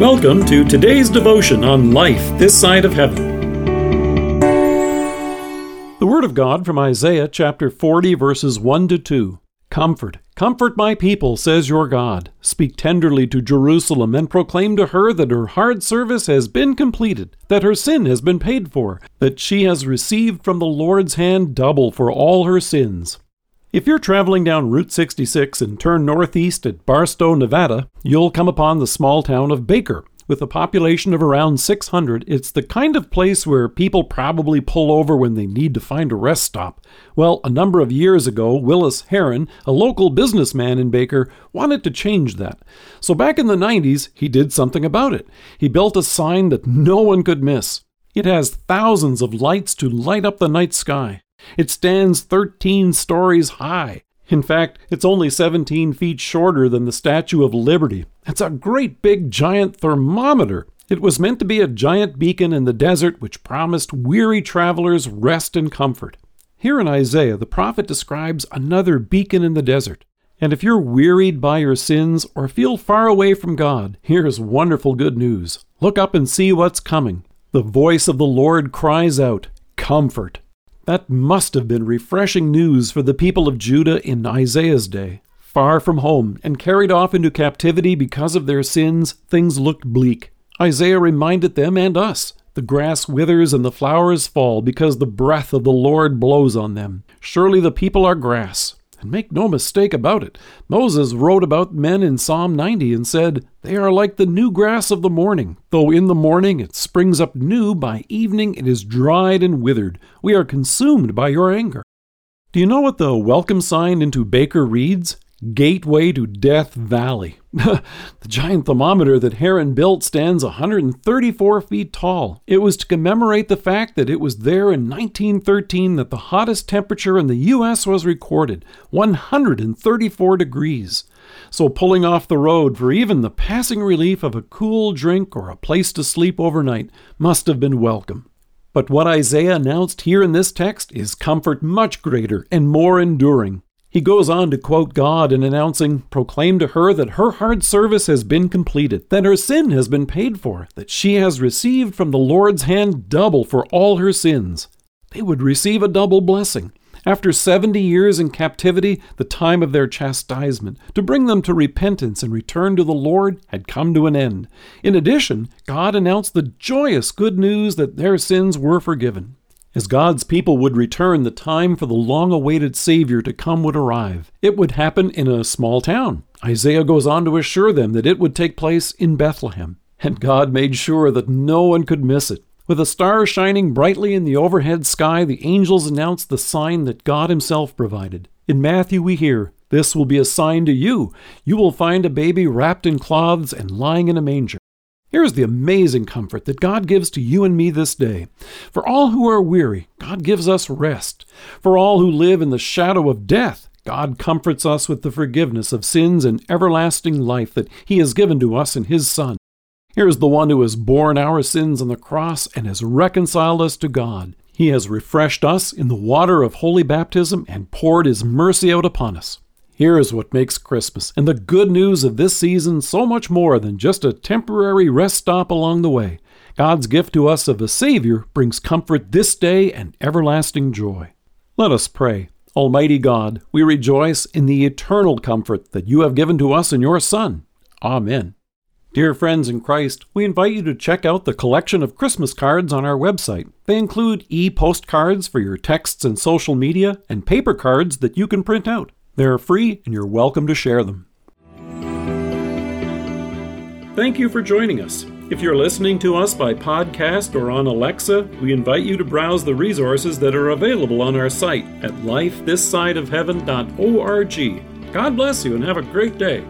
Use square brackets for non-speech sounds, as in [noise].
Welcome to today's devotion on life this side of heaven. The Word of God from Isaiah chapter 40, verses 1 to 2. Comfort, comfort my people, says your God. Speak tenderly to Jerusalem and proclaim to her that her hard service has been completed, that her sin has been paid for, that she has received from the Lord's hand double for all her sins. If you're traveling down Route 66 and turn northeast at Barstow, Nevada, you'll come upon the small town of Baker. With a population of around 600, it's the kind of place where people probably pull over when they need to find a rest stop. Well, a number of years ago, Willis Herron, a local businessman in Baker, wanted to change that. So back in the 90s, he did something about it. He built a sign that no one could miss. It has thousands of lights to light up the night sky. It stands 13 stories high. In fact, it's only 17 feet shorter than the Statue of Liberty. It's a great big giant thermometer. It was meant to be a giant beacon in the desert which promised weary travelers rest and comfort. Here in Isaiah, the prophet describes another beacon in the desert. And if you're wearied by your sins or feel far away from God, here's wonderful good news. Look up and see what's coming. The voice of the Lord cries out, Comfort. That must have been refreshing news for the people of Judah in Isaiah's day. Far from home and carried off into captivity because of their sins, things looked bleak. Isaiah reminded them and us the grass withers and the flowers fall because the breath of the Lord blows on them. Surely the people are grass. And make no mistake about it, Moses wrote about men in Psalm 90 and said, They are like the new grass of the morning. Though in the morning it springs up new, by evening it is dried and withered. We are consumed by your anger. Do you know what the welcome sign into Baker reads? Gateway to Death Valley. [laughs] the giant thermometer that Herron built stands 134 feet tall. It was to commemorate the fact that it was there in 1913 that the hottest temperature in the U.S. was recorded 134 degrees. So, pulling off the road for even the passing relief of a cool drink or a place to sleep overnight must have been welcome. But what Isaiah announced here in this text is comfort much greater and more enduring. He goes on to quote God in announcing, Proclaim to her that her hard service has been completed, that her sin has been paid for, that she has received from the Lord's hand double for all her sins. They would receive a double blessing. After 70 years in captivity, the time of their chastisement, to bring them to repentance and return to the Lord, had come to an end. In addition, God announced the joyous good news that their sins were forgiven. As God's people would return, the time for the long awaited Savior to come would arrive. It would happen in a small town. Isaiah goes on to assure them that it would take place in Bethlehem. And God made sure that no one could miss it. With a star shining brightly in the overhead sky, the angels announced the sign that God Himself provided. In Matthew, we hear, This will be a sign to you. You will find a baby wrapped in cloths and lying in a manger. Here's the amazing comfort that God gives to you and me this day. For all who are weary, God gives us rest. For all who live in the shadow of death, God comforts us with the forgiveness of sins and everlasting life that He has given to us in His Son. Here is the one who has borne our sins on the cross and has reconciled us to God. He has refreshed us in the water of holy baptism and poured His mercy out upon us. Here is what makes Christmas and the good news of this season so much more than just a temporary rest stop along the way. God's gift to us of a Savior brings comfort this day and everlasting joy. Let us pray. Almighty God, we rejoice in the eternal comfort that you have given to us in your Son. Amen. Dear friends in Christ, we invite you to check out the collection of Christmas cards on our website. They include e postcards for your texts and social media, and paper cards that you can print out. They're free and you're welcome to share them. Thank you for joining us. If you're listening to us by podcast or on Alexa, we invite you to browse the resources that are available on our site at lifethissideofheaven.org. God bless you and have a great day.